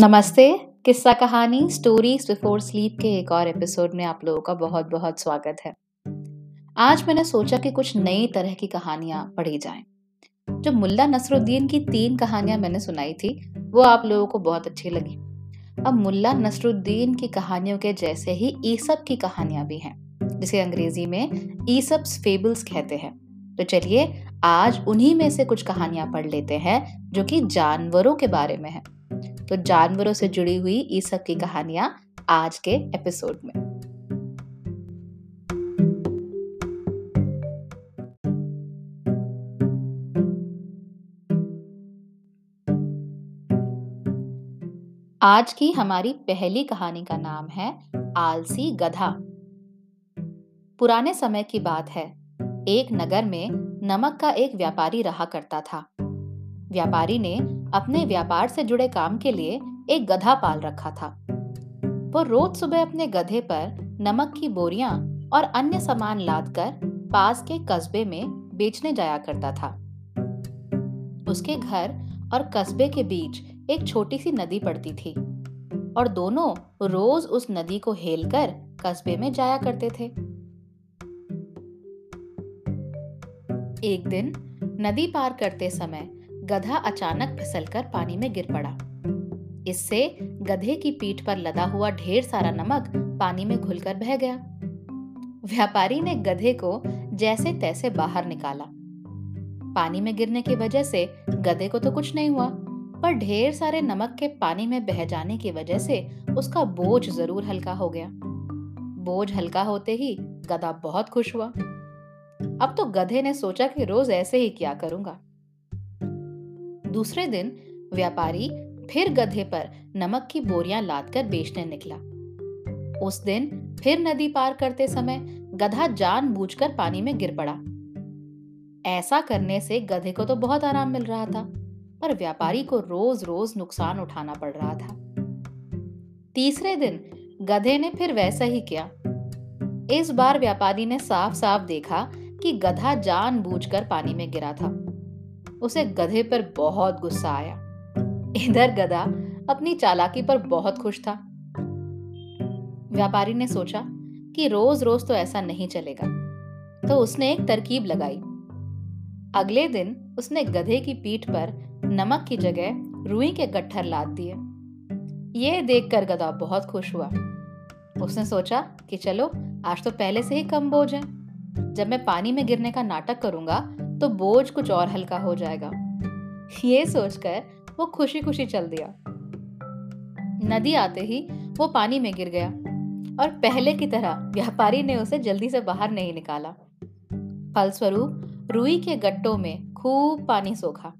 नमस्ते, किस्सा कहानी स्टोरीज बिफोर स्लीप के एक और एपिसोड में आप लोगों का बहुत बहुत स्वागत है। आज मैंने सोचा कि कुछ नई तरह की कहानियाँ पढ़ी जाएँ। जो मुल्ला नसरुद्दीन की तीन कहानियाँ मैंने सुनाई थी, वो आप लोगों को बहुत अच्छी लगी। अब मुल्ला नसरुद्दीन की कहानियों के जैसे ही ईसब की कहानियाँ भी हैं, जिसे अंग्रेज़ी में ईसब्स फेबल्स कहते हैं। तो चलिए, आज उन्हीं में से कुछ कहानियाँ पढ़ लेते हैं, जो कि जानवरों के बारे में है। तो जानवरों से जुड़ी हुई ये सब की कहानियाँ आज के एपिसोड में। आज की हमारी पहली कहानी का नाम है आलसी गधा। पुराने समय की बात है। एक नगर में नमक का एक व्यापारी रहा करता था। व्यापारी ने अपने व्यापार से जुड़े काम के लिए एक गधा पाल रखा था। वो रोज सुबह अपने गधे पर नमक की बोरियाँ और अन्य सामान लादकर पास के कस्बे में बेचने जाया करता था। उसके घर और कस्बे के बीच एक छोटी सी नदी पड़ती थी और दोनों रोज उस नदी को हेलकर कस्बे में जाया करते थे। एक दिन नदी पार करते समय गधा अचानक फिसलकर पानी में गिर पड़ा। इससे गधे की पीठ पर लदा हुआ ढेर सारा नमक पानी में घुलकर बह गया। व्यापारी ने गधे को जैसे तैसे बाहर निकाला। पानी में गिरने की वजह से गधे को तो कुछ नहीं हुआ, पर ढेर सारे नमक के पानी में बह जाने की वजह से उसका बोझ ज़रूर हल्का हो गया। बोझ हल्का होते ही गधा बहुत खुश हुआ। अब तो गधे ने सोचा कि रोज ऐसे ही क्या करूँगा। दूसरे दिन व्यापारी फिर गधे पर नमक की बोरियाँ लादकर बेचने निकला। उस दिन फिर नदी पार करते समय गधा जानबूझकर पानी में गिर पड़ा। ऐसा करने से गधे को तो बहुत आराम मिल रहा था, पर व्यापारी को रोज रोज नुकसान उठाना पड़ रहा था। तीसरे दिन गधे ने फिर वैसा ही किया। इस बार व्यापारी ने साफ़ साफ़ देखा कि गधा जानबूझकर पानी में गिरा था। उसे गधे पर बहुत गुस्सा आया। इधर गधा अपनी चालाकी पर बहुत खुश था। व्यापारी ने सोचा कि रोज रोज तो ऐसा नहीं चलेगा। तो उसने एक तरकीब लगाई। अगले दिन उसने गधे की पीठ पर नमक की जगह रुई के गट्ठर लाद दिए। ये देखकर गधा बहुत खुश हुआ। उसने सोचा कि चलो आज तो पहले से ही कम बोझ है। जब मैं पानी में गिरने का नाटक करूँगा तो बोझ कुछ और हल्का हो जाएगा। ये सोचकर वो खुशी खुशी चल दिया। नदी आते ही वो पानी में गिर गया और पहले की तरह व्यापारी ने उसे जल्दी से बाहर नहीं निकाला। फलस्वरूप रुई के गट्टों में खूब पानी सोखा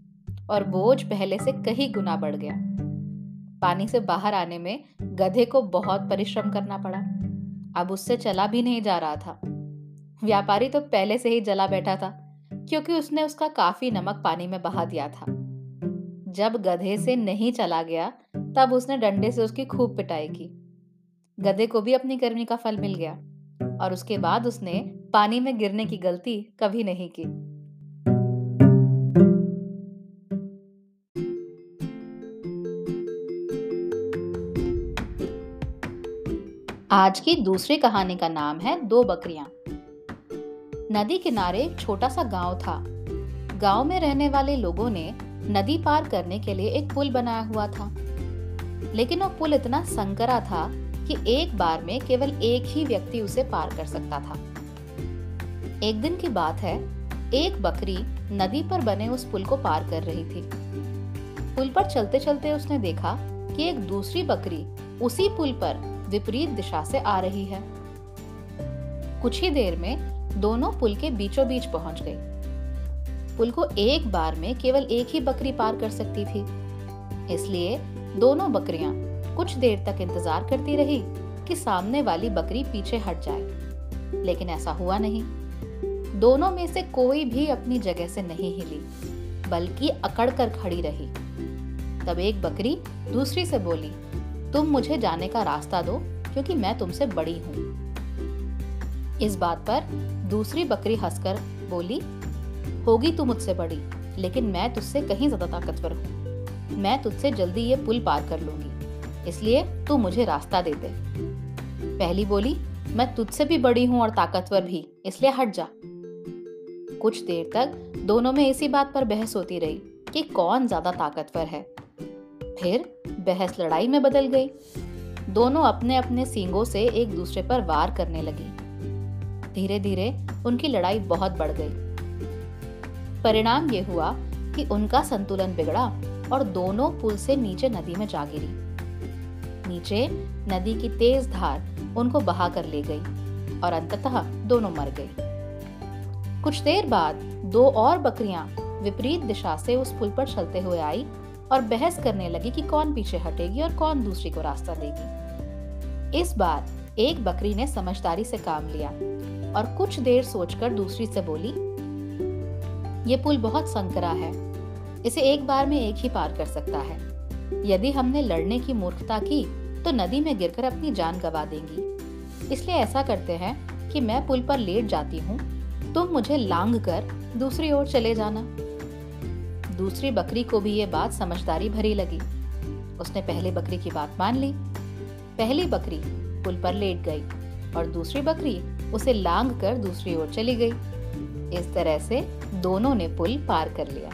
और बोझ पहले से कहीं गुना बढ़ गया। पानी से बाहर आने में गधे को बहुत परिश्रम करना पड़ा। अब उससे चला भी नहीं जा रहा था। व्यापारी तो पहले से ही जला बैठा था। क्योंकि उसने उसका काफ़ी नमक पानी में बहा दिया था। जब गधे से नहीं चला गया तब उसने डंडे से उसकी खूब पिटाई की। गधे को भी अपनी गर्मी का फल मिल गया और उसके बाद उसने पानी में गिरने की गलती कभी नहीं की। आज की दूसरी कहानी का नाम है दो बकरियाँ। नदी किनारे एक छोटा सा गाँव था। गाँव में रहने वाले लोगों ने नदी पार करने के लिए एक पुल बनाया हुआ था। लेकिन वो पुल इतना संकरा था कि एक बार में केवल एक ही व्यक्ति उसे पार कर सकता था। एक दिन की बात है, एक बकरी नदी पर बने उस पुल को पार कर रही थी। पुल पर चलते चलते उसने देखा कि एक दूसरी बकरी उसी पुल पर विपरीत दिशा से आ रही है। कुछ ही देर में दोनों पुल के बीचों बीच पहुँच गई पुल को एक बार में केवल एक ही बकरी पार कर सकती थी। इसलिए दोनों बकरियाँ कुछ देर तक इंतज़ार करती रही कि सामने वाली बकरी पीछे हट जाए। लेकिन ऐसा हुआ नहीं। दोनों में से कोई भी अपनी जगह से नहीं हिली, बल्कि अकड़ कर खड़ी रही। तब एक बकरी दूसरी से बोली, तुम मुझे जाने का रास्ता दो, क्योंकि मैं तुमसे बड़ी हूँ। इस बात पर दूसरी बकरी हंसकर बोली, होगी तू मुझसे बड़ी, लेकिन मैं तुझसे कहीं ज़्यादा ताकतवर हूँ। मैं तुझसे जल्दी ये पुल पार कर लूँगी, इसलिए तू मुझे रास्ता दे दे। पहली बोली, मैं तुझसे भी बड़ी हूँ और ताकतवर भी, इसलिए हट जा। कुछ देर तक दोनों में इसी बात पर बहस होती रही कि कौन ज़्यादा ताकतवर है। फिर बहस लड़ाई में बदल गई। दोनों अपने अपने सींगों से एक दूसरे पर वार करने लगी। धीरे धीरे उनकी लड़ाई बहुत बढ़ गई। परिणाम ये हुआ कि उनका संतुलन बिगड़ा और दोनों पुल से नीचे नदी में जा गिरी। नीचे नदी की तेज धार उनको बहा कर ले गई और अंततः दोनों मर गए। कुछ देर बाद दो और बकरियाँ विपरीत दिशा से उस पुल पर चलते हुए आई और बहस करने लगी कि कौन पीछे हटेगी और कौन दूसरी को रास्ता देगी। इस बार एक बकरी ने समझदारी से काम लिया। और कुछ देर सोचकर दूसरी से बोली, ये पुल बहुत संकरा है। इसे एक बार में एक ही पार कर सकता है। यदि हमने लड़ने की मूर्खता की तो नदी में गिरकर अपनी जान गवा देंगी। इसलिए ऐसा करते हैं कि मैं पुल पर लेट जाती हूँ। तुम मुझे लांग कर दूसरी ओर चले जाना। दूसरी बकरी को भी ये बात समझदारी भरी लगी। उसने पहली बकरी की बात मान ली। पहली बकरी पुल पर लेट गई और दूसरी बकरी उसे लांग कर दूसरी ओर चली गई। इस तरह से दोनों ने पुल पार कर लिया।